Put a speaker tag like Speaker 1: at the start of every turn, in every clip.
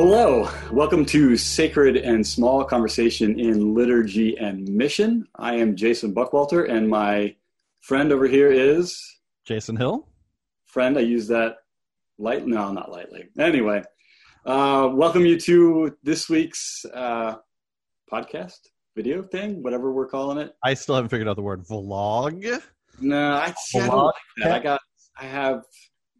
Speaker 1: Hello, welcome to Sacred and Small Conversation in Liturgy and Mission. I am Jason Buckwalter, and my friend over here is
Speaker 2: Jason Hill.
Speaker 1: Friend, I use that light. No, not lightly. Anyway, uh, welcome you to this week's uh, podcast video thing, whatever we're calling it.
Speaker 2: I still haven't figured out the word vlog.
Speaker 1: No, I, see, I don't like that. I got, I have,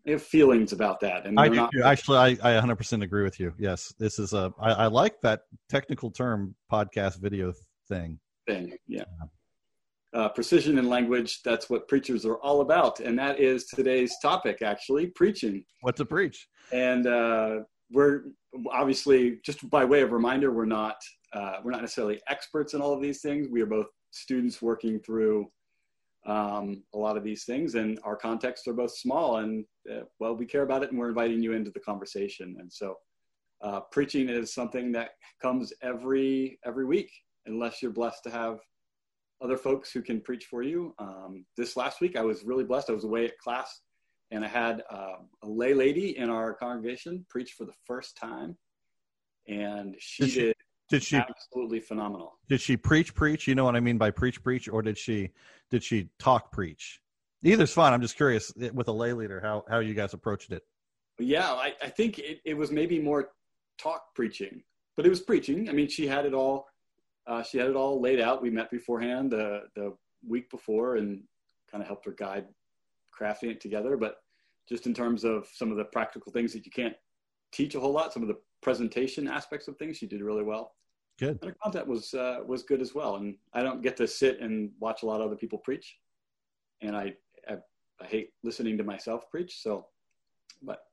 Speaker 1: I have feelings about that, and
Speaker 2: I do
Speaker 1: not-
Speaker 2: Actually, I, I 100% agree with you. Yes, this is a. I, I like that technical term, podcast video thing.
Speaker 1: thing. Yeah. Uh, precision in language, that's what preachers are all about. And that is today's topic, actually preaching.
Speaker 2: What to preach?
Speaker 1: And uh, we're obviously, just by way of reminder, we're not, uh, we're not necessarily experts in all of these things. We are both students working through um, a lot of these things, and our contexts are both small. And uh, well, we care about it, and we're inviting you into the conversation. And so, uh, preaching is something that comes every every week, unless you're blessed to have other folks who can preach for you. Um, this last week, I was really blessed. I was away at class, and I had um, a lay lady in our congregation preach for the first time, and she
Speaker 2: Did she-
Speaker 1: did
Speaker 2: Did she
Speaker 1: absolutely phenomenal.
Speaker 2: did she preach preach? You know what I mean by preach preach, or did she did she talk preach? Either's fine. I'm just curious eh, with a lay leader how how you guys approached it.
Speaker 1: Yeah, I, I think it, it was maybe more talk preaching, but it was preaching. I mean, she had it all. Uh, she had it all laid out. We met beforehand the the week before and kind of helped her guide crafting it together. But just in terms of some of the practical things that you can't teach a whole lot, some of the presentation aspects of things, she did really well.
Speaker 2: Good.
Speaker 1: And her content was uh, was good as well. And I don't get to sit and watch a lot of other people preach, and I I, hate listening to myself preach. So, but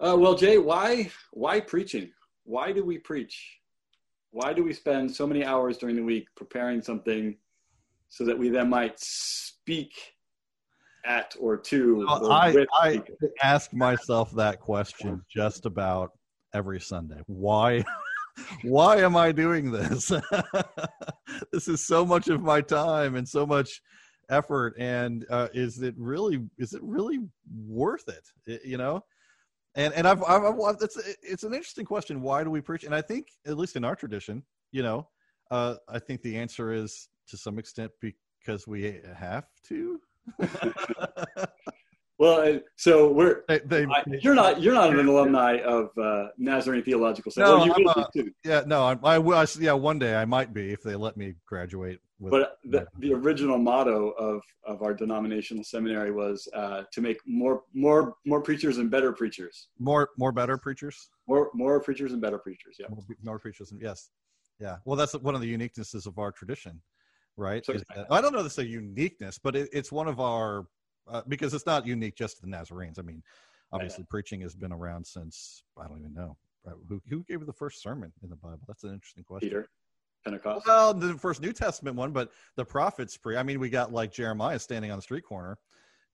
Speaker 1: uh, well, Jay, why why preaching? Why do we preach? Why do we spend so many hours during the week preparing something so that we then might speak at or to?
Speaker 2: Well,
Speaker 1: or
Speaker 2: I I ask myself that question just about every Sunday. Why why am I doing this? this is so much of my time and so much effort and uh, is it really is it really worth it I- you know and and I've, I've, I've it's it's an interesting question why do we preach and I think at least in our tradition you know uh, I think the answer is to some extent because we have to
Speaker 1: Well, so we're
Speaker 2: they, they,
Speaker 1: I, you're not you're not an alumni of uh, Nazarene Theological Center.
Speaker 2: No,
Speaker 1: well, you
Speaker 2: I'm Yeah, no, I, I will. Yeah, one day I might be if they let me graduate.
Speaker 1: But the, the original motto of, of our denominational seminary was uh, to make more more more preachers and better preachers.
Speaker 2: more, more better preachers.
Speaker 1: More more preachers and better preachers. Yeah.
Speaker 2: More, more preachers. and- Yes, yeah. Well, that's one of the uniquenesses of our tradition, right?
Speaker 1: So-
Speaker 2: that- I don't know this a uniqueness, but it, it's one of our uh, because it's not unique just to the Nazarenes. I mean, obviously, preaching has been around since I don't even know Uh, who who gave the first sermon in the Bible. That's an interesting question.
Speaker 1: Peter, Pentecost.
Speaker 2: Well, the first New Testament one, but the prophets pre. I mean, we got like Jeremiah standing on the street corner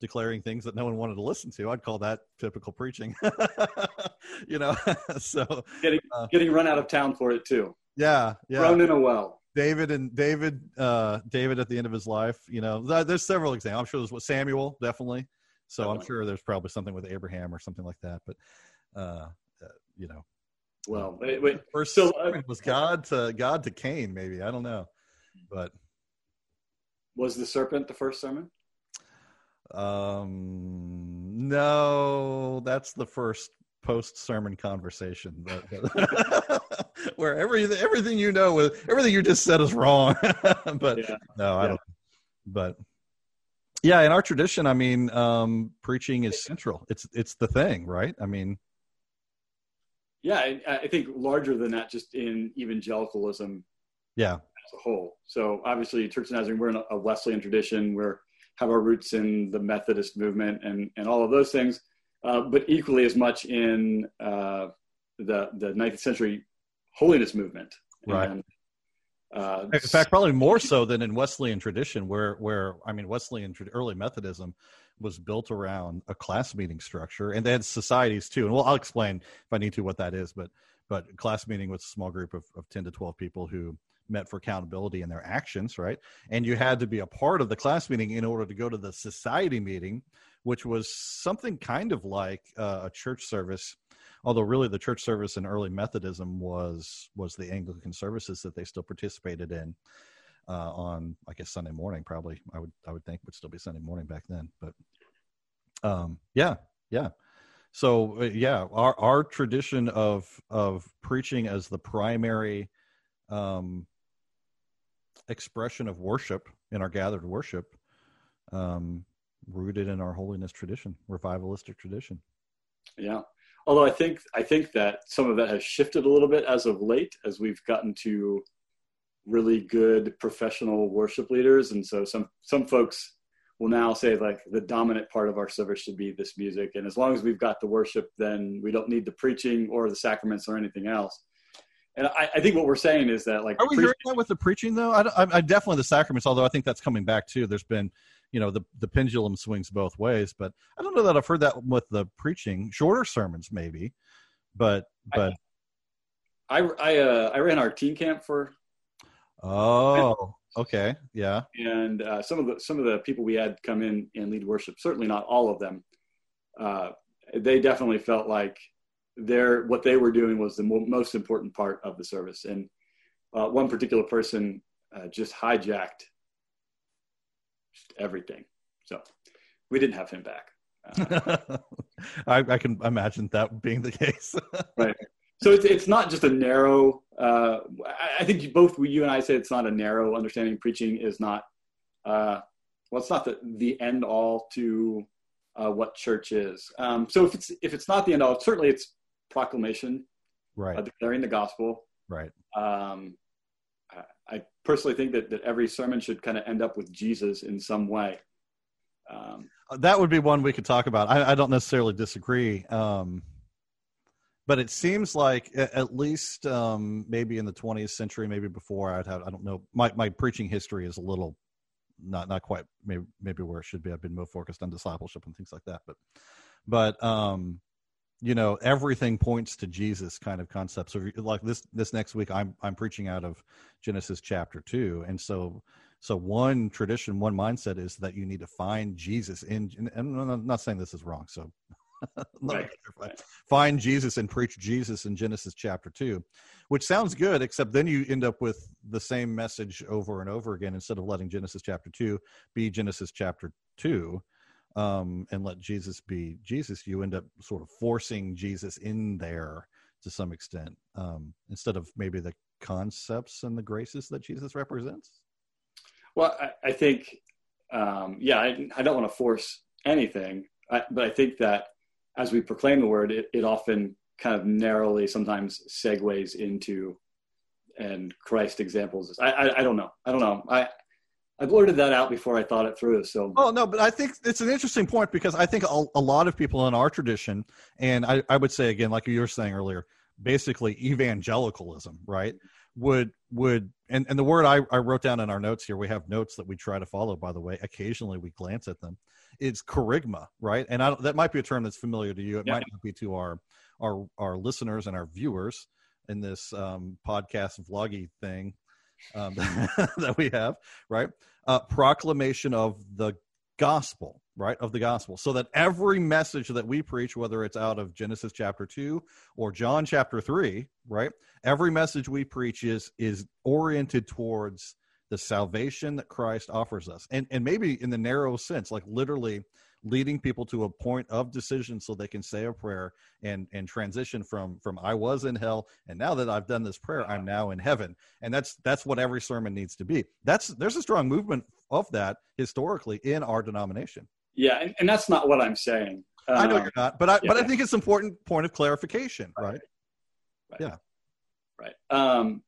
Speaker 2: declaring things that no one wanted to listen to. I'd call that typical preaching. you know, so
Speaker 1: Getting
Speaker 2: uh,
Speaker 1: getting run out of town for it too.
Speaker 2: yeah, yeah.
Speaker 1: Thrown in a well.
Speaker 2: David and David, uh, David at the end of his life. You know, th- there's several examples. I'm sure there's Samuel definitely. So I'm sure there's probably something with Abraham or something like that. But uh, uh, you know,
Speaker 1: Well, wait, wait.
Speaker 2: first
Speaker 1: So, uh,
Speaker 2: sermon was God to God to Cain, maybe I don't know, but
Speaker 1: was the serpent the first sermon?
Speaker 2: Um, no, that's the first post sermon conversation, where everything everything you know with everything you just said is wrong. but
Speaker 1: Yeah.
Speaker 2: no, I
Speaker 1: Yeah.
Speaker 2: don't. But yeah, in our tradition, I mean, um, preaching is central. It's it's the thing, right? I mean,
Speaker 1: Yeah, I, I think larger than that, just in evangelicalism
Speaker 2: yeah,
Speaker 1: as a whole. So obviously, Church of Nazarene, we're in a, Wesleyan tradition. We're have our roots in the Methodist movement and and all of those things, uh, but equally as much in uh, the the 19th century holiness movement.
Speaker 2: Right.
Speaker 1: And, uh,
Speaker 2: In fact, probably more so than in Wesleyan tradition, where where I mean, Wesleyan early Methodism was built around a class meeting structure, and they had societies too. And well, I'll explain if I need to what that is. But but class meeting was a small group of, of ten to twelve people who met for accountability in their actions, right? And you had to be a part of the class meeting in order to go to the society meeting, which was something kind of like uh, a church service although really the church service in early Methodism was was the Anglican services that they still participated in uh, on I guess Sunday morning probably I would I would think would still be Sunday morning back then but um yeah yeah. So uh, yeah our our tradition of of preaching as the primary um expression of worship in our gathered worship um rooted in our holiness tradition revivalistic tradition.
Speaker 1: Yeah although i think i think that some of that has shifted a little bit as of late as we've gotten to really good professional worship leaders. And so some some folks will now say like the dominant part of our service should be this music. And as long as we've got the worship then we don't need the preaching or the sacraments or anything else. And I, I think what we're saying is that like
Speaker 2: are we hearing that with the preaching though? I, I, I, definitely the sacraments although i think that's coming back too. There's been you know the, the pendulum swings both ways but i don't know that i've heard that with the preaching shorter sermons maybe but but
Speaker 1: i i, uh, I ran our teen camp for
Speaker 2: Oh, okay, yeah.
Speaker 1: And uh, some of the some of the people we had come in and lead worship, certainly not all of them, uh, they definitely felt like their what they were doing was the mo- most important part of the service. And uh, one particular person uh, just hijacked everything. So we didn't have him back.
Speaker 2: Uh, I, I, can imagine that being the case.
Speaker 1: right so it's it's not just a narrow. Uh, I think both you and I say it's not a narrow understanding. Preaching is not. Uh, well, it's not the the end all to uh, what church is. Um, so if it's if it's not the end all, certainly it's proclamation,
Speaker 2: right? Uh,
Speaker 1: declaring the gospel,
Speaker 2: right?
Speaker 1: Um, I, I personally think that that every sermon should kind of end up with Jesus in some way.
Speaker 2: Um, that would be one we could talk about. I, I don't necessarily disagree. Um, but it seems like at least um, maybe in the 20th century, maybe before I'd have I don't know my my preaching history is a little not not quite maybe maybe where it should be. I've been more focused on discipleship and things like that, but but um, you know everything points to Jesus kind of concept. So like this this next week, I'm I'm preaching out of Genesis chapter two, and so so one tradition, one mindset is that you need to find Jesus in. And I'm not saying this is wrong, so right. Find Jesus and preach Jesus in Genesis chapter 2, which sounds good, except then you end up with the same message over and over again instead of letting Genesis chapter 2 be Genesis chapter 2 um, and let Jesus be Jesus. You end up sort of forcing Jesus in there to some extent um, instead of maybe the concepts and the graces that Jesus represents.
Speaker 1: Well, I, I think, um, yeah, I, I, don't want to force anything, I, but I think that as we proclaim the word, it, it often kind of narrowly sometimes segues into and Christ examples. I, I, I don't know. I don't know. I I blurted that out before I thought it through. So
Speaker 2: oh no, but I think it's an interesting point because I think a, a lot of people in our tradition, and I, I would say again, like you were saying earlier, basically evangelicalism, right? Would would and, and the word I, I wrote down in our notes here, we have notes that we try to follow, by the way. Occasionally we glance at them it's kerygma, right? And I, that might be a term that's familiar to you. It yeah. might not be to our our our listeners and our viewers in this um, podcast vloggy thing um, that we have, right? Uh, proclamation of the gospel, right? Of the gospel, so that every message that we preach, whether it's out of Genesis chapter two or John chapter three, right? Every message we preach is is oriented towards the salvation that Christ offers us. And and maybe in the narrow sense, like literally leading people to a point of decision so they can say a prayer and and transition from from I was in hell and now that I've done this prayer I'm now in heaven. And that's that's what every sermon needs to be. That's there's a strong movement of that historically in our denomination.
Speaker 1: Yeah, and, and that's not what I'm saying.
Speaker 2: I know you're not, but I yeah. but I think it's important point of clarification, right? right?
Speaker 1: right. Yeah. Right. Um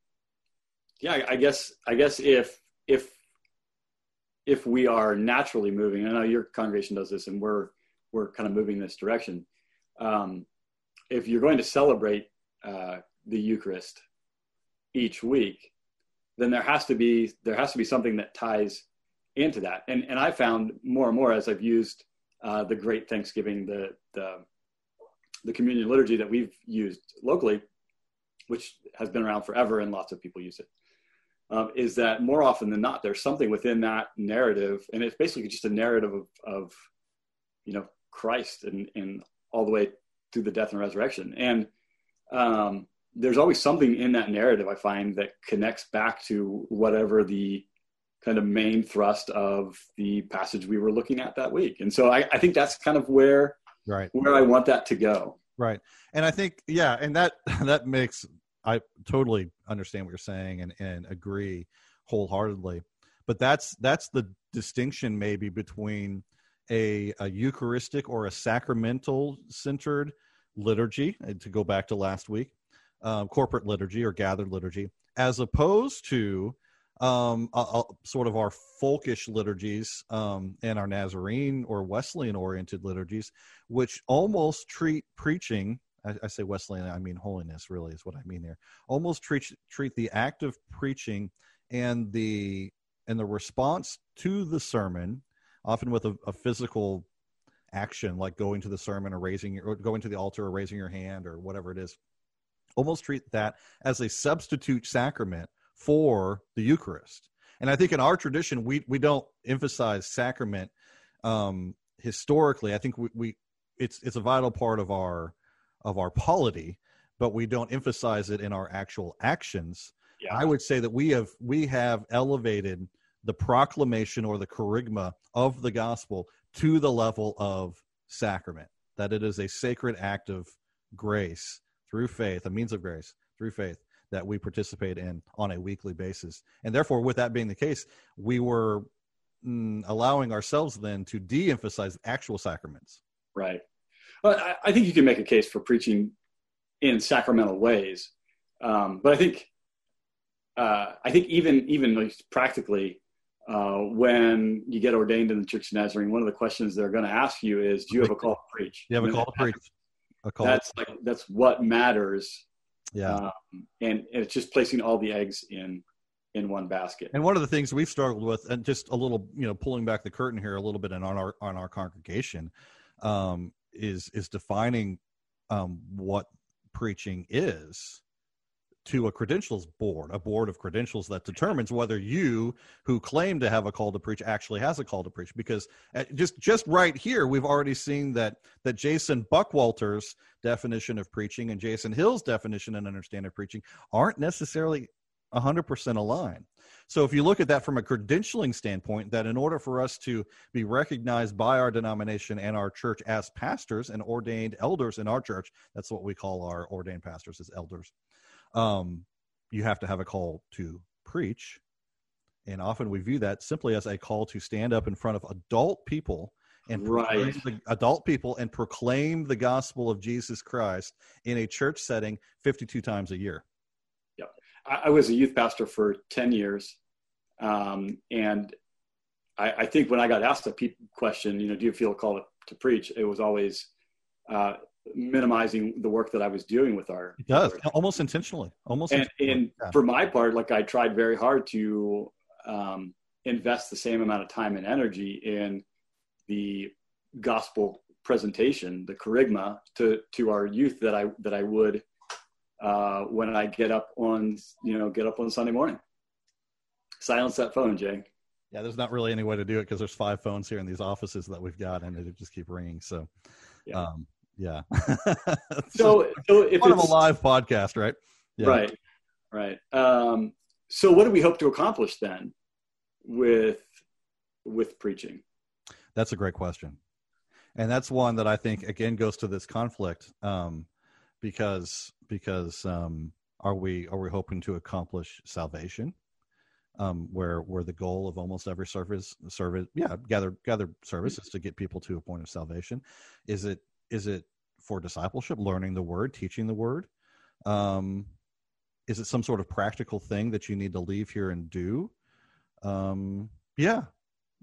Speaker 1: yeah, I guess I guess if if if we are naturally moving, I know your congregation does this, and we're we're kind of moving this direction. Um, if you're going to celebrate uh, the Eucharist each week, then there has to be there has to be something that ties into that. And and I found more and more as I've used uh, the Great Thanksgiving, the the the communion liturgy that we've used locally, which has been around forever and lots of people use it um, is that more often than not, there's something within that narrative, and it's basically just a narrative of, of you know, Christ and, and all the way through the death and resurrection. And um, there's always something in that narrative I find that connects back to whatever the kind of main thrust of the passage we were looking at that week. And so I, I think that's kind of where
Speaker 2: right
Speaker 1: where I want that to go.
Speaker 2: Right. And I think yeah, and that that makes I totally understand what you're saying and, and agree wholeheartedly. But that's that's the distinction maybe between a, a Eucharistic or a sacramental centered liturgy, to go back to last week, um, corporate liturgy or gathered liturgy, as opposed to um, a, a, sort of our folkish liturgies um, and our Nazarene or Wesleyan oriented liturgies, which almost treat preaching. I, I, say Wesleyan, I mean holiness. Really, is what I mean there. Almost treat treat the act of preaching and the and the response to the sermon, often with a, a physical action like going to the sermon or raising or going to the altar or raising your hand or whatever it is almost treat that as a substitute sacrament for the Eucharist. And I think in our tradition, we we don't emphasize sacrament um, historically. I think we, we it's it's a vital part of our of our polity, but we don't emphasize it in our actual actions. Yeah. I would say that we have we have elevated the proclamation or the kerygma of the gospel to the level of sacrament. That it is a sacred act of grace through faith, a means of grace through faith that we participate in on a weekly basis. And therefore, with that being the case, we were mm, allowing ourselves then to de emphasize actual sacraments.
Speaker 1: Right. Well, I, I, think you can make a case for preaching in sacramental ways. Um, but I think, uh, I think even, even practically, uh, when you get ordained in the Church of Nazarene, one of the questions they're going to ask you is, do you have a call to preach?
Speaker 2: You have a call to preach.
Speaker 1: A call. That's like, that's what matters
Speaker 2: yeah.
Speaker 1: Um, and, and it's just placing all the eggs in in one basket.
Speaker 2: And one of the things we've struggled with, and just a little, you know, pulling back the curtain here a little bit on our on our congregation, um, is is defining um, what preaching is to a credentials board, a board of credentials that determines whether you, who claim to have a call to preach, actually has a call to preach. Because uh, just just right here, we've already seen that that Jason Buckwalter's definition of preaching and Jason Hill's definition and understanding of preaching aren't necessarily 100% aligned. So if you look at that from a credentialing standpoint, that in order for us to be recognized by our denomination and our church as pastors and ordained elders in our church, that's what we call our ordained pastors as elders um, you have to have a call to preach. And often we view that simply as a call to stand up in front of adult people and
Speaker 1: right.
Speaker 2: adult people and proclaim the gospel of Jesus Christ in a church setting 52 times a year.
Speaker 1: I, I was a youth pastor for 10 years. Um, and I, I, think when I got asked a pe- question, you know, do you feel called to, preach? It was always, uh, minimizing the work that I was doing with our.
Speaker 2: It does almost intentionally, almost.
Speaker 1: And, intentionally. and yeah. for my part, like I tried very hard to um, invest the same amount of time and energy in the gospel presentation, the kerygma to to our youth that I that I would uh, when I get up on you know get up on Sunday morning. Silence that phone, Jay.
Speaker 2: Yeah, there's not really any way to do it because there's five phones here in these offices that we've got, and it just keep ringing. So, yeah. Um, yeah.
Speaker 1: so, so if
Speaker 2: part of a live podcast, right?
Speaker 1: Yeah. Right, right. Um, so, what do we hope to accomplish then with with preaching?
Speaker 2: That's a great question, and that's one that I think again goes to this conflict um, because because um, are we are we hoping to accomplish salvation? Um, where where the goal of almost every service service yeah gather gather service is to get people to a point of salvation. Is it is it for discipleship learning the word teaching the word? Um, is it some sort of practical thing that you need to leave here and do? Um, yeah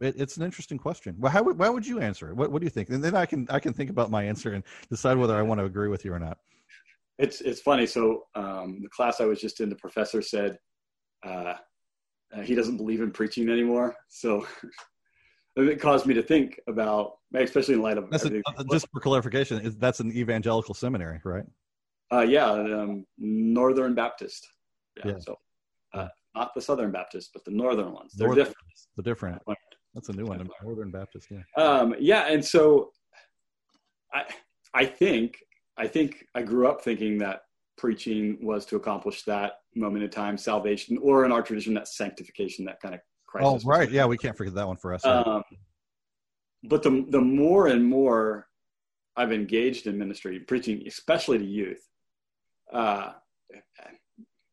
Speaker 2: it, it's an interesting question. Well how would, why would you answer it? What, what do you think? And then i can i can think about my answer and decide whether i want to agree with you or not
Speaker 1: it's it's funny so um, the class i was just in the professor said uh, uh, he doesn't believe in preaching anymore so it caused me to think about, especially in light of
Speaker 2: a, uh, just for clarification, that's an evangelical seminary, right?
Speaker 1: Uh, yeah, um, Northern Baptist. Yeah, yeah. so uh, not the Southern Baptist, but the Northern ones. They're Northern, different.
Speaker 2: The different. That's a new one. Northern Baptist. Yeah.
Speaker 1: Um, yeah, and so I I think I think I grew up thinking that preaching was to accomplish that moment in time salvation, or in our tradition, that sanctification, that kind of crisis.
Speaker 2: Oh, right. Yeah, we can't forget that one for us.
Speaker 1: Um, but the the more and more I've engaged in ministry, preaching, especially to youth, uh,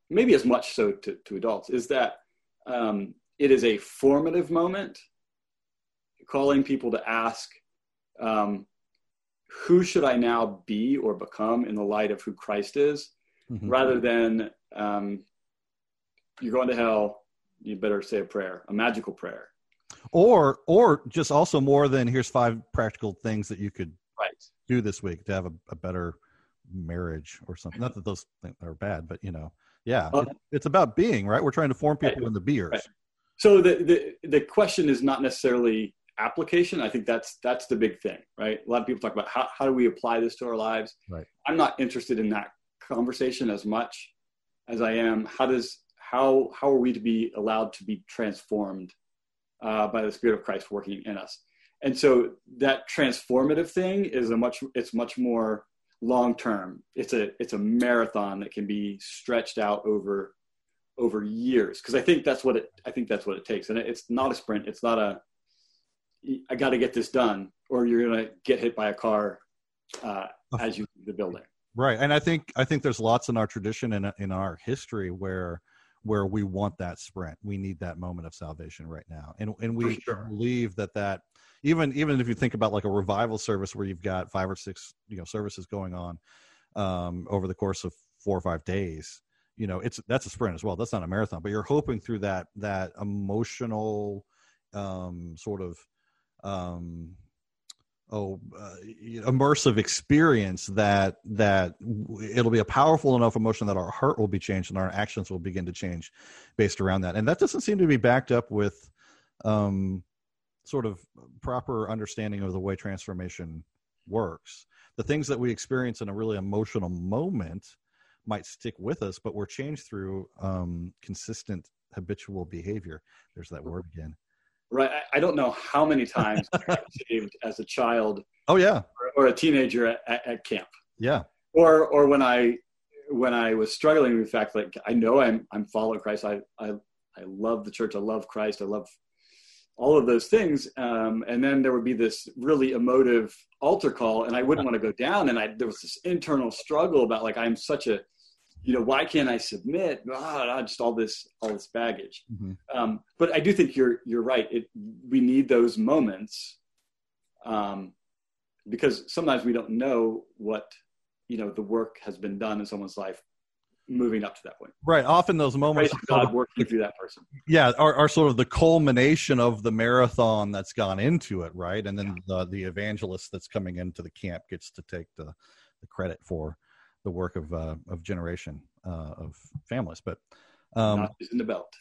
Speaker 1: maybe as much so to, to adults, is that um, it is a formative moment, calling people to ask, um, who should I now be or become in the light of who Christ is, mm-hmm. rather than um, you're going to hell, you better say a prayer, a magical prayer.
Speaker 2: Or, or just also more than here's five practical things that you could
Speaker 1: right.
Speaker 2: do this week to have a, a better marriage or something. Not that those things are bad, but you know, yeah, uh, it, it's about being right. We're trying to form people right. into beers. Right.
Speaker 1: So the, the the question is not necessarily application. I think that's that's the big thing, right? A lot of people talk about how how do we apply this to our lives.
Speaker 2: Right.
Speaker 1: I'm not interested in that conversation as much as I am how does how how are we to be allowed to be transformed uh, by the Spirit of Christ working in us. And so that transformative thing is a much it's much more long term. It's a it's a marathon that can be stretched out over over years because I think that's what it I think that's what it takes. And it's not a sprint. It's not a I got to get this done or you're going to get hit by a car uh, as you leave the building.
Speaker 2: Right. And I think I think there's lots in our tradition and in our history where where we want that sprint. We need that moment of salvation right now. And and we sure. believe that that even even if you think about like a revival service where you've got five or six you know services going on um, over the course of four or five days you know it's that's a sprint as well that's not a marathon but you're hoping through that that emotional um, sort of um, oh uh, immersive experience that that it'll be a powerful enough emotion that our heart will be changed and our actions will begin to change based around that and that doesn't seem to be backed up with um sort of proper understanding of the way transformation works. The things that we experience in a really emotional moment might stick with us, but we're changed through um, consistent habitual behavior. There's that word again.
Speaker 1: Right. I, don't know how many times I saved as a child.
Speaker 2: Oh yeah.
Speaker 1: Or, or a teenager at, at, at, camp.
Speaker 2: Yeah.
Speaker 1: Or or when I when I was struggling with the fact like I know I'm I'm following Christ. I I I love the church. I love Christ. I love all of those things. Um, and then there would be this really emotive altar call, and I wouldn't want to go down. And I there was this internal struggle about like I'm such a, you know, why can't I submit? Ah, just all this all this baggage. Mm-hmm. Um, but I do think you're you're right. It we need those moments, um, because sometimes we don't know what you know the work has been done in someone's life moving up to that point.
Speaker 2: Right. Often those moments
Speaker 1: God working through that person.
Speaker 2: Yeah, are, are sort of the culmination of the marathon that's gone into it, right? And then the the evangelist that's coming into the camp gets to take the the credit for the work of uh, of generation uh, of families. But
Speaker 1: um, notch in the belt.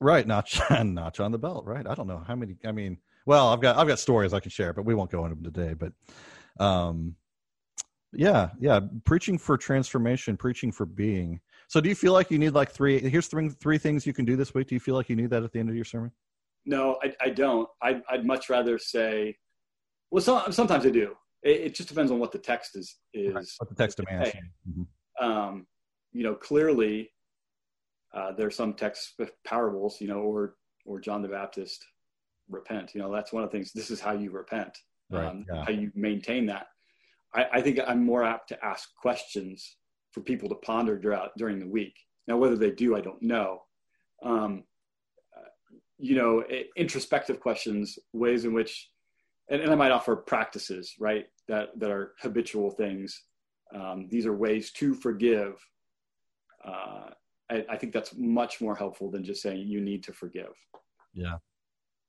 Speaker 2: Right, notch notch on the belt. Right. I don't know how many. I mean, well, I've got I've got stories I can share, but we won't go into them today. But um, yeah, yeah. Preaching for transformation, preaching for being. So, do you feel like you need like three? Here's three three things you can do this week. Do you feel like you need that at the end of your sermon?
Speaker 1: No, I, I don't. I'd, I'd much rather say. Well, some, sometimes I do. It, it, just depends on what the text is. Is right.
Speaker 2: what the text demands.
Speaker 1: Mm-hmm. Um, you know, clearly, uh, there are some text parables. You know, or or John the Baptist, repent. You know, that's one of the things. This is how you repent.
Speaker 2: Right. Um,
Speaker 1: yeah. How you maintain that I, I, think I'm more apt to ask questions for people to ponder throughout during the week. Now, whether they do, I don't know. Um, uh, you know, introspective questions, ways in which, and, and, I might offer practices, right, that, that are habitual things. Um, these are ways to forgive. Uh, I, I think that's much more helpful than just saying you need to forgive.
Speaker 2: Yeah.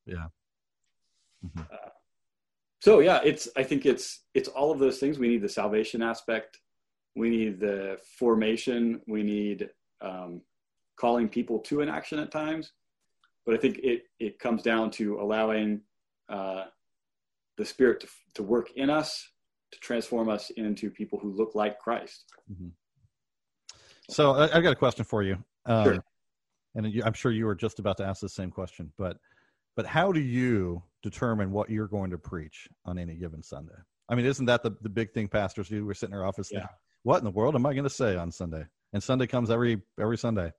Speaker 2: Yeah.
Speaker 1: Mm-hmm. Uh, so yeah it's i think it's it's all of those things we need the salvation aspect we need the formation we need um, calling people to an action at times but i think it it comes down to allowing uh, the spirit to, to work in us to transform us into people who look like christ mm-hmm.
Speaker 2: so I, have got a question for you
Speaker 1: um, sure.
Speaker 2: and i'm sure you were just about to ask the same question but but how do you determine what you're going to preach on any given Sunday? I mean, isn't that the, the big thing pastors do? We're sitting in our office
Speaker 1: Yeah.
Speaker 2: thinking, what in the world am I going to say on Sunday? And Sunday comes every every Sunday.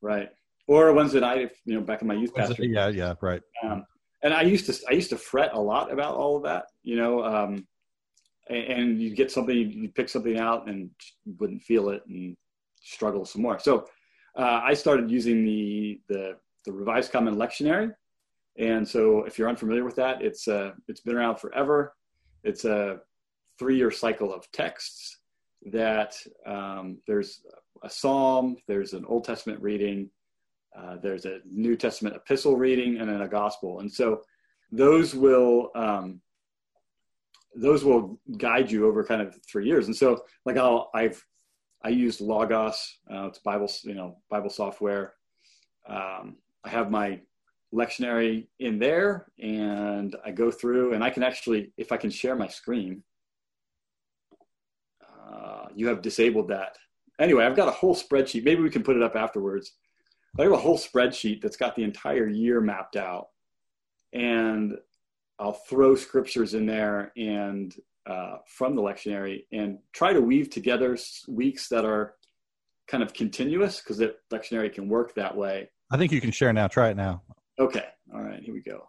Speaker 1: Right. Or Wednesday night, if you know, back in my youth pastor.
Speaker 2: Yeah, yeah, right.
Speaker 1: Um, and I used to, I used to fret a lot about all of that, you know, um, and, you get something, you pick something out and wouldn't feel it and struggle some more. So uh, I started using the, the, the Revised Common Lectionary. And so if you're unfamiliar with that, it's, uh, it's been around forever. It's a three-year cycle of texts that um, there's a psalm, there's an Old Testament reading, uh, there's a New Testament epistle reading, and then a gospel. And so those will um, those will guide you over kind of three years. And so like I'll I've I used Logos, uh, it's Bible you know Bible software. Um, I have my lectionary in there, and I go through, and I can actually if I can share my screen. Uh, you have disabled that. Anyway, I've got a whole spreadsheet. Maybe we can put it up afterwards. I have a whole spreadsheet that's got the entire year mapped out, and I'll throw scriptures in there and uh, from the lectionary and try to weave together weeks that are kind of continuous because the lectionary can work that way.
Speaker 2: I think you can share now. Try it now.
Speaker 1: Okay, all right, here we go.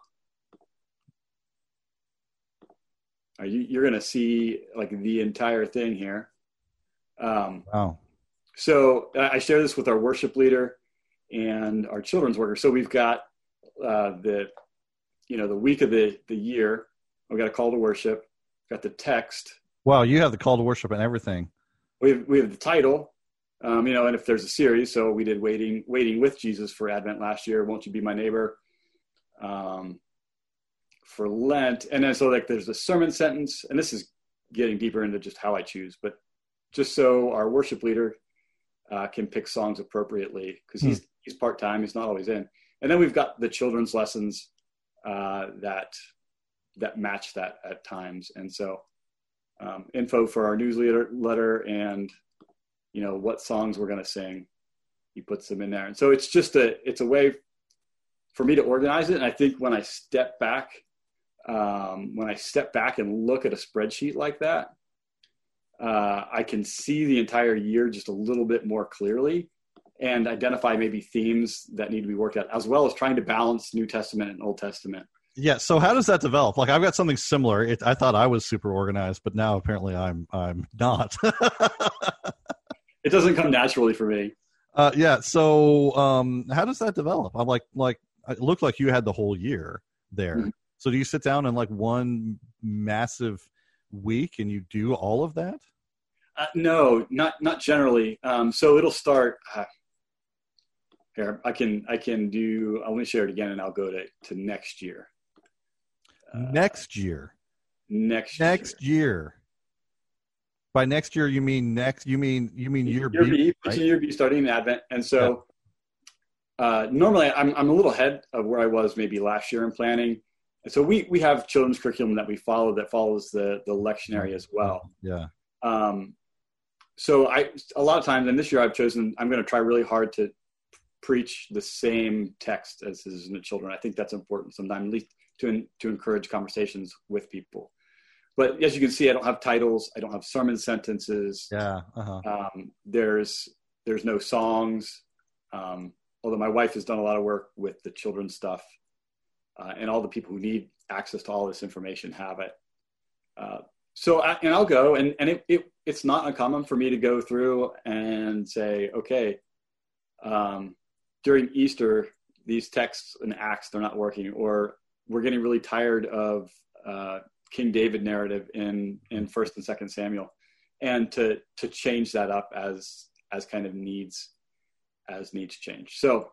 Speaker 1: Are you, you're going to see like the entire thing here. Um,
Speaker 2: Wow.
Speaker 1: so I share this with our worship leader and our children's worker. So we've got uh, the, you know, the week of the the year. We've got a call to worship. Got the text.
Speaker 2: Wow, you have the call to worship and everything.
Speaker 1: We have we have the title. Um, you know, and if there's a series, so we did waiting waiting with Jesus for Advent last year. Won't you be my neighbor? Um, for Lent, and then so like there's a sermon sentence, and this is getting deeper into just how I choose, but just so our worship leader uh, can pick songs appropriately because he's he's part time, he's not always in. And then we've got the children's lessons uh, that that match that at times, and so um, info for our newsletter letter and you know what songs we're going to sing. He puts them in there, and so it's just a it's a way for me to organize it. And I think when I step back, um, when I step back and look at a spreadsheet like that, uh, I can see the entire year just a little bit more clearly and identify maybe themes that need to be worked out, as well as trying to balance New Testament and Old Testament.
Speaker 2: Yeah. So how does that develop? Like I've got something similar. It, I thought I was super organized, but now apparently I'm I'm not.
Speaker 1: It doesn't come naturally for me.
Speaker 2: uh, yeah. So um, how does that develop? I'm like like it looked like you had the whole year there.
Speaker 1: Mhm.
Speaker 2: So do you sit down in like one massive week and you do all of that?
Speaker 1: Uh, no, not not generally. Um, so it'll start. Uh, here, I can I can do. I'll let me share it again, and I'll go to to next year. Uh,
Speaker 2: next year.
Speaker 1: next
Speaker 2: Next year. By next year, you mean next? You mean you mean year,
Speaker 1: year
Speaker 2: B?
Speaker 1: B,
Speaker 2: right?
Speaker 1: year B starting in Advent, and so uh, normally I'm I'm a little ahead of where I was maybe last year in planning. And so we we have children's curriculum that we follow that follows the the lectionary as well.
Speaker 2: Yeah.
Speaker 1: Um, so I a lot of times, and this year I've chosen I'm going to try really hard to preach the same text as his in the children. I think that's important sometimes, at least to to encourage conversations with people. But as you can see, I don't have titles. I don't have sermon sentences.
Speaker 2: Yeah. Uh-huh.
Speaker 1: Um, there's there's no songs. Um, although my wife has done a lot of work with the children's stuff, uh, and all the people who need access to all this information have it. Uh, so I, and I'll go and and it, it it's not uncommon for me to go through and say, okay, um, during Easter, these texts and acts they're not working, or we're getting really tired of uh, King David narrative in in First and Second Samuel, and to to change that up as as kind of needs as needs change. So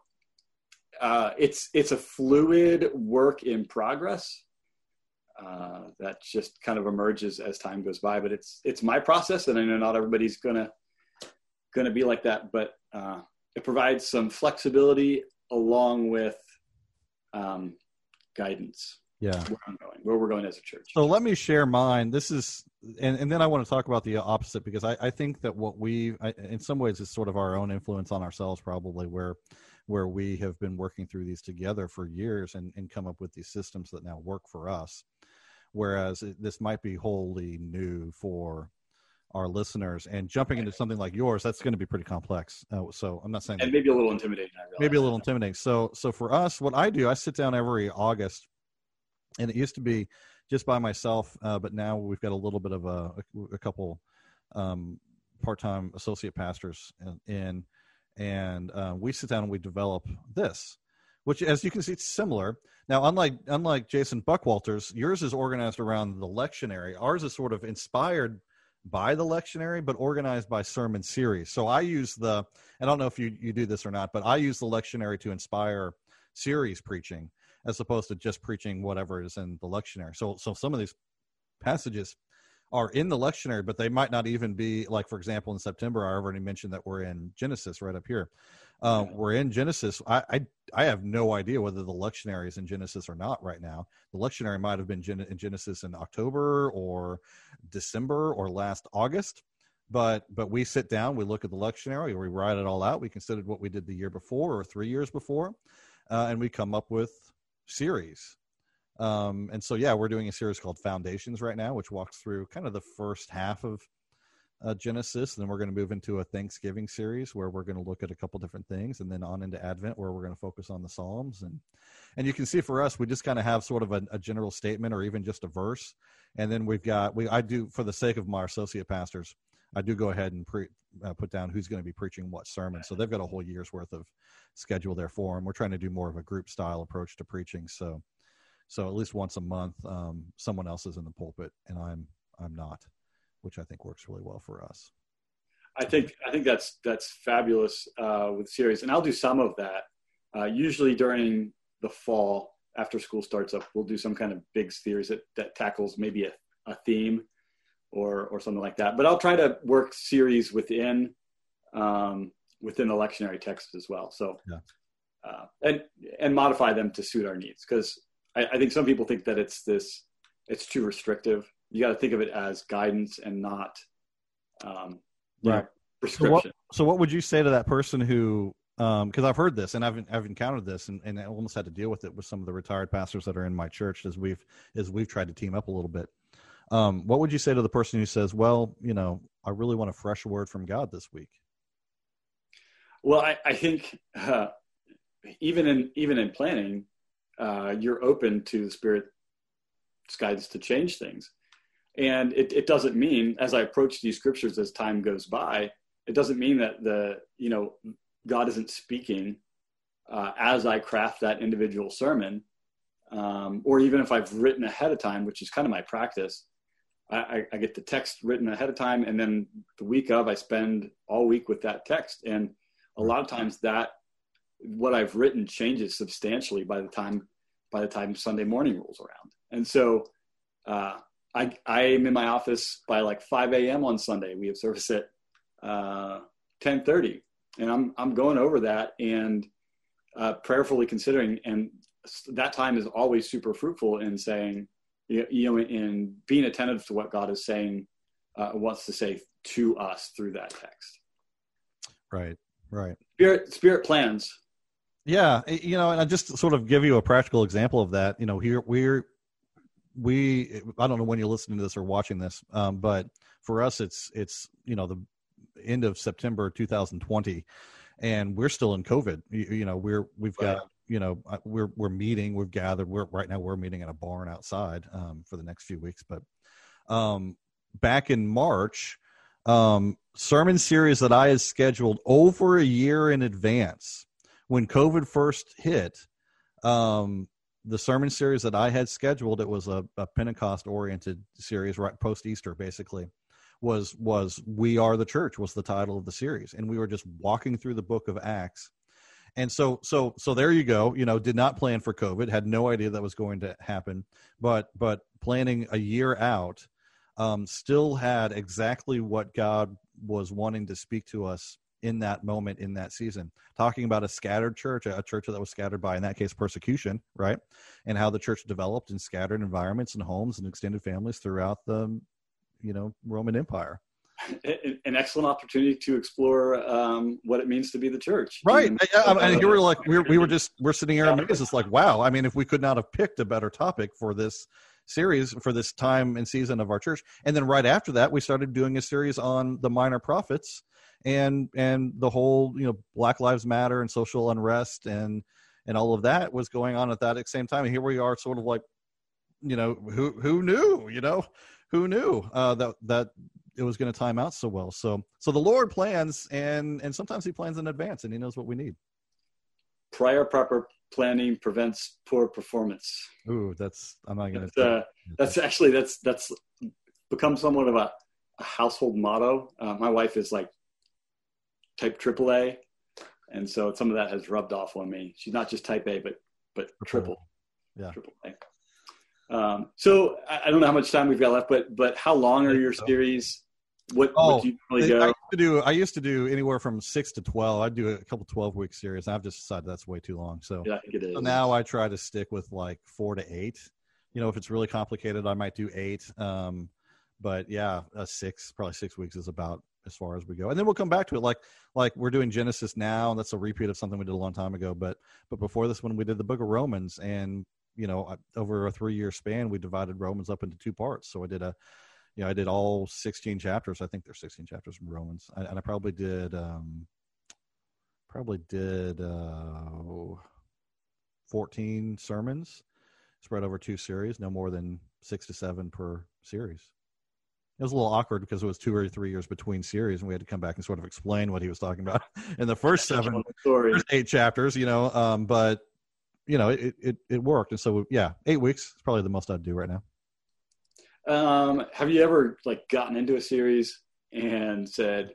Speaker 1: uh, it's it's a fluid work in progress uh, that just kind of emerges as time goes by. But it's it's my process, and I know not everybody's gonna gonna be like that. But uh, it provides some flexibility along with um, guidance
Speaker 2: Yeah.
Speaker 1: where I'm going, where we're going as a church.
Speaker 2: So let me share mine. This is, and, and then I want to talk about the opposite because I, I think that what we, I, in some ways, is sort of our own influence on ourselves, probably, where where we have been working through these together for years and, and come up with these systems that now work for us. Whereas it, this might be wholly new for our listeners and jumping into something like yours that's going to be pretty complex. Uh, so i'm not saying
Speaker 1: and maybe a little intimidating
Speaker 2: maybe a little intimidating. So so for us what i do i sit down every august and it used to be just by myself uh, but now we've got a little bit of a, a, couple um, part-time associate pastors in and uh, we sit down and we develop this which as you can see it's similar. Now unlike unlike jason buckwalters yours is organized around the lectionary. Ours is sort of inspired by the lectionary, but organized by sermon series. So I use the, I don't know if you, you do this or not, but I use the lectionary to inspire series preaching as opposed to just preaching whatever is in the lectionary. So, so some of these passages are in the lectionary, but they might not even be like, for example, in September, I already mentioned that we're in Genesis right up here. Um, we're in Genesis. I, I, I have no idea whether the lectionary is in Genesis or not right now. The lectionary might have been in Genesis in October or December or last August. But but we sit down, we look at the lectionary, we write it all out. We considered what we did the year before or three years before, uh, and we come up with series. Um, and so yeah, we're doing a series called Foundations right now, which walks through kind of the first half of uh, Genesis. And then we're going to move into a Thanksgiving series where we're going to look at a couple different things, and then on into Advent where we're going to focus on the Psalms. And and you can see for us, we just kind of have sort of a, a general statement or even just a verse, and then we've got we I do for the sake of my associate pastors, I do go ahead and pre, uh, put down who's going to be preaching what sermon. So they've got a whole year's worth of schedule there for them. We're trying to do more of a group style approach to preaching. So so at least once a month, um, someone else is in the pulpit, and I'm I'm not which I think works really well for us.
Speaker 1: I think I think that's that's fabulous uh, with series, and I'll do some of that. Uh, usually during the fall, after school starts up, we'll do some kind of big series that, that tackles maybe a, a theme or or something like that. But I'll try to work series within um, within the lectionary text as well. So yeah. uh, and and modify them to suit our needs because I, I think some people think that it's this it's too restrictive you got to think of it as guidance and not um, right. Know, prescription.
Speaker 2: So what, so what, would you say to that person who, because um, I've heard this and I've I've encountered this and, and I almost had to deal with it with some of the retired pastors that are in my church as we've as we've tried to team up a little bit. Um, what would you say to the person who says, "Well, you know, I really want a fresh word from God this week"?
Speaker 1: Well, I, I think uh, even in even in planning, uh, you're open to the Spirit's guidance to change things. And it, it doesn't mean, as I approach these scriptures as time goes by, it doesn't mean that the, you know, God isn't speaking uh, as I craft that individual sermon. Um, or even if I've written ahead of time, which is kind of my practice, I, I, get the text written ahead of time, and then the week of, I spend all week with that text. And a lot of times, that what I've written changes substantially by the time by the time Sunday morning rolls around. And so, uh, I I am in my office by like 5 a.m. on Sunday. We have service at uh, 10:30, and I'm I'm going over that and uh, prayerfully considering, and that time is always super fruitful in saying, you know, in being attentive to what God is saying, uh, wants to say to us through that text.
Speaker 2: Right, right.
Speaker 1: Spirit Spirit plans.
Speaker 2: Yeah, you know, and I just sort of give you a practical example of that. You know, here we're we i don't know when you're listening to this or watching this um, but for us it's it's you know the end of september 2020 and we're still in covid. You, you know we're we've got you know uh, we're we're meeting we've gathered we're right now we're meeting in a barn outside um, for the next few weeks but um, back in march um, sermon series that i had scheduled over a year in advance when covid first hit um, the sermon series that I had scheduled, it was a, a Pentecost oriented series, right post Easter, basically. Was was we are the church was the title of the series, and we were just walking through the book of Acts, and so so so there you go. You know, did not plan for COVID, had no idea that was going to happen, but but planning a year out, um, still had exactly what God was wanting to speak to us in that moment in that season talking about a scattered church a church that was scattered by in that case persecution right and how the church developed in scattered environments and homes and extended families throughout the you know roman empire
Speaker 1: an excellent opportunity to explore um, what it means to be the church.
Speaker 2: Right. And, and here we're like, we were, we were just, we're sitting here amazed. It's like, wow. I mean, if we could not have picked a better topic for this series for this time and season of our church. And then right after that, we started doing a series on the minor prophets and, and the whole, you know, Black Lives Matter and social unrest and, and all of that was going on at that same time. And here we are sort of like, you know, who, who knew, you know, who knew uh, that, that it was going to time out so well. So so the Lord plans, and and sometimes He plans in advance, and He knows what we need.
Speaker 1: Prior proper planning prevents poor performance.
Speaker 2: Ooh, that's I'm not going
Speaker 1: to. Uh, that's actually that's that's become somewhat of a, a household motto. Uh, my wife is like type AAA, and so some of that has rubbed off on me. She's not just type A, but but triple.
Speaker 2: Yeah.
Speaker 1: Triple A. Um, so I, I, don't know how much time we've got left, but but how long are your series? What,
Speaker 2: oh, what do you really go? I used to do I used to do anywhere from six to twelve. I'd do a couple twelve week series. I've just decided that's way too long. So,
Speaker 1: yeah, I think it is.
Speaker 2: So now I try to stick with like four to eight. You know, if it's really complicated, I might do eight. Um, but yeah, a six, probably six weeks is about as far as we go and then we'll come back to it like like we're doing genesis now and that's a repeat of something we did a long time ago but but before this one we did the book of romans and you know, over a three year span, we divided Romans up into two parts. So I did a, you know, I did all 16 chapters. I think there's 16 chapters in Romans. I, and I probably did, um, probably did, uh, 14 sermons spread over two series, no more than six to seven per series. It was a little awkward because it was two or three years between series, and we had to come back and sort of explain what he was talking about in the first seven, first eight chapters. You know, um, but you know, it, it, it worked. And so, yeah, eight weeks is probably the most I'd do right now.
Speaker 1: Um, have you ever like gotten into a series and said,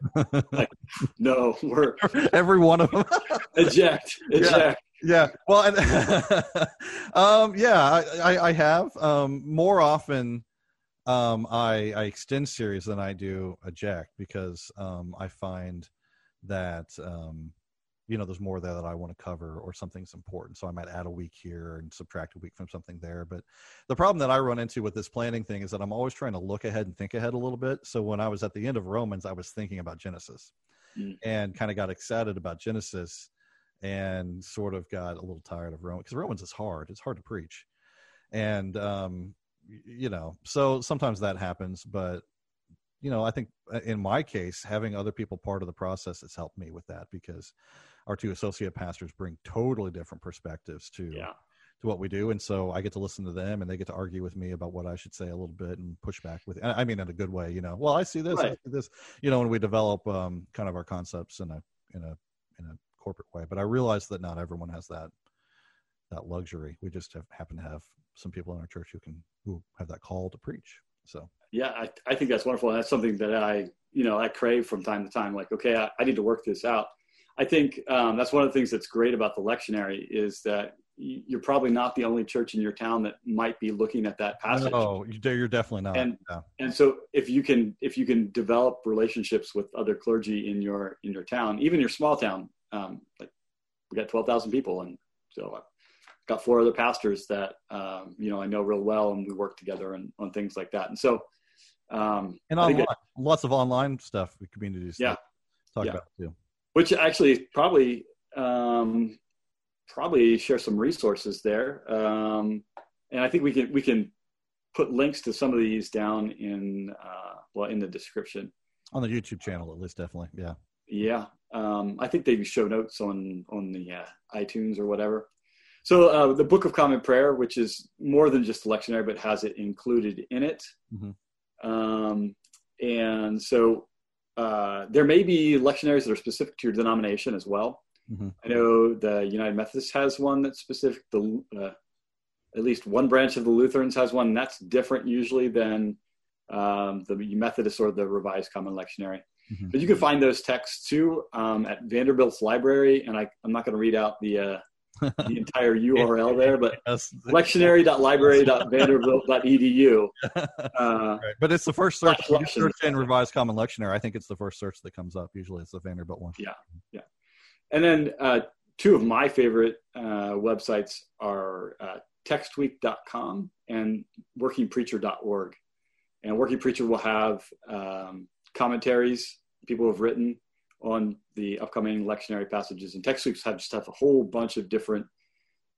Speaker 1: like, no, we're
Speaker 2: every one of them
Speaker 1: eject, eject.
Speaker 2: Yeah. yeah. Well, and, um, yeah, I, I, I have, um, more often, um, I, I extend series than I do eject because, um, I find that, um, you know there's more there that i want to cover or something's important. So i might add a week here and subtract a week from something there. But the problem that i run into with this planning thing is that i'm always trying to look ahead and think ahead a little bit. So when i was at the end of romans i was thinking about genesis mm. and kind of got excited about genesis and sort of got a little tired of romans because romans is hard. It's hard to preach. And um you know so sometimes that happens but you know i think uh, in my case having other people part of the process has helped me with that because our two associate pastors bring totally different perspectives to
Speaker 1: yeah.
Speaker 2: to what we do, and so I get to listen to them, and they get to argue with me about what I should say a little bit and push back with. I mean, in a good way, you know. Well, I see this, right. I see this, you know, when we develop um, kind of our concepts in a in a in a corporate way. But I realize that not everyone has that that luxury. We just have, happen to have some people in our church who can who have that call to preach. So
Speaker 1: yeah, I, I think that's wonderful. That's something that I you know I crave from time to time. Like, okay, I, I need to work this out. I think um, that's one of the things that's great about the lectionary is that you're probably not the only church in your town that might be looking at that passage.
Speaker 2: Oh, you're definitely not.
Speaker 1: And and so if you can if you can develop relationships with other clergy in your in your town, even your small town, um, like we got twelve thousand people, and so I've got four other pastors that um, you know I know real well, and we work together and on things like that. And so um,
Speaker 2: and online, it, lots of online stuff, the communities.
Speaker 1: Yeah,
Speaker 2: talk yeah. about too
Speaker 1: which actually probably um, probably share some resources there. Um, and I think we can we can put links to some of these down in uh, well in the description
Speaker 2: on the YouTube channel at least. Definitely, yeah.
Speaker 1: Yeah, um, I think they show notes on on the uh, iTunes or whatever. So uh, the Book of Common Prayer, which is more than just a lectionary, but has it included in it. Mm-hmm. Um, and so uh, there may be lectionaries that are specific to your denomination as well. Mm-hmm. I know the United Methodist has one that's specific. The uh, at least one branch of the Lutherans has one that's different usually than um, the Methodist or the Revised Common Lectionary. Mm-hmm. But you can find those texts too um, at Vanderbilt's library, and I, am not going to read out the uh, the entire URL there, but yes. lectionary.library.vanderbilt.edu.
Speaker 2: Uh, right. But it's the first search. Search in Revised Common Lectionary. I think it's the first search that comes up. Usually it's the Vanderbilt one.
Speaker 1: Yeah. Yeah. And then uh, two of my favorite uh, websites are uh, textweek.com and workingpreacher.org. and Working Preacher will have um, commentaries people have written on the upcoming lectionary passages, and Textweeks have just have a whole bunch of different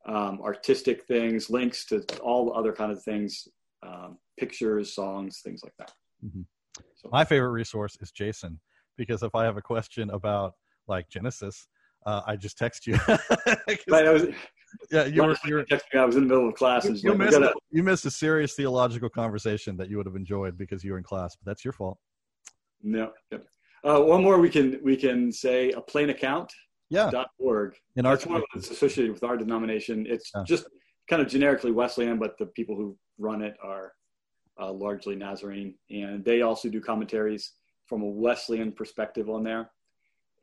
Speaker 1: um, artistic things, links to all other kind of things, um, pictures, songs, things like that.
Speaker 2: Mm-hmm. So, My favorite resource is Jason because if I have a question about like Genesis, uh, I just text you.
Speaker 1: right, I was,
Speaker 2: yeah, you were, you were
Speaker 1: I was in the middle of class.
Speaker 2: You, you, like, missed gotta... you missed a serious theological conversation that you would have enjoyed because you were in class, but that's your fault.
Speaker 1: No. Yep. Uh, one more we can we can say a plain account.
Speaker 2: Yeah.
Speaker 1: Dot org.
Speaker 2: In our
Speaker 1: that's one that's associated with our denomination. It's yeah. just kind of generically Wesleyan, but the people who run it are uh, largely Nazarene, and they also do commentaries from a Wesleyan perspective on there.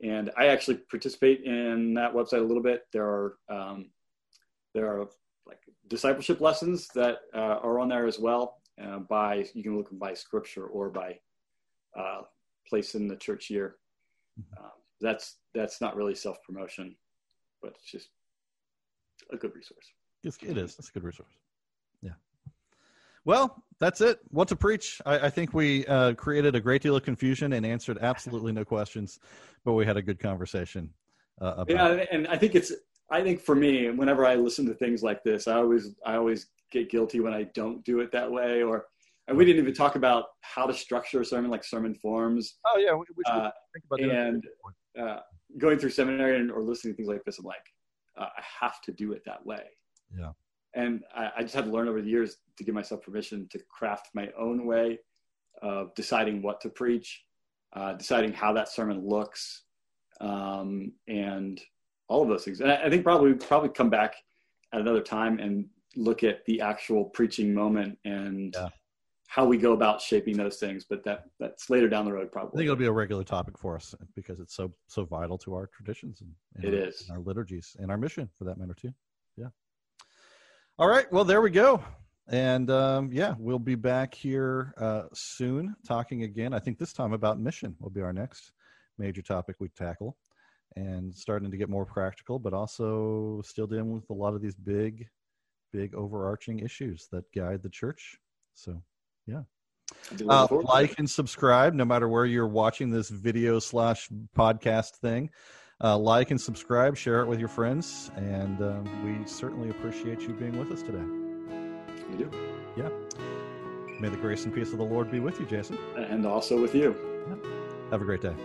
Speaker 1: And I actually participate in that website a little bit. There are um, there are like discipleship lessons that uh, are on there as well. Uh, by you can look by scripture or by uh, place in the church year. Mm-hmm. Um, that's that's not really self promotion, but it's just a good resource.
Speaker 2: It's, it is. It's a good resource. Yeah. Well, that's it. What to preach? I, I think we uh, created a great deal of confusion and answered absolutely no questions, but we had a good conversation. Uh, about
Speaker 1: yeah, and I think it's. I think for me, whenever I listen to things like this, I always I always get guilty when I don't do it that way, or and we didn't even talk about how to structure a sermon, like sermon forms.
Speaker 2: Oh yeah, we, we
Speaker 1: uh, think about that. And uh, going through seminary and, or listening to things like this, I'm like, uh, I have to do it that way.
Speaker 2: Yeah.
Speaker 1: And I, I, just had to learn over the years to give myself permission to craft my own way of deciding what to preach, uh, deciding how that sermon looks, um, and all of those things. And I, I think probably probably come back at another time and look at the actual preaching moment and. Yeah how we go about shaping those things, but that that's later down the road probably.
Speaker 2: I think it'll be a regular topic for us because it's so so vital to our traditions and, and
Speaker 1: it
Speaker 2: our,
Speaker 1: is.
Speaker 2: And our liturgies and our mission for that matter too. Yeah. All right. Well, there we go. And um, yeah, we'll be back here uh, soon talking again. I think this time about mission will be our next major topic we tackle and starting to get more practical, but also still dealing with a lot of these big, big overarching issues that guide the church. So yeah. Uh, like and subscribe no matter where you're watching this video slash podcast thing. Uh, like and subscribe, share it with your friends, and um, we certainly appreciate you being with us today.
Speaker 1: We do.
Speaker 2: Yeah. May the grace and peace of the Lord be with you, Jason.
Speaker 1: And also with you.
Speaker 2: Yeah. Have a great day.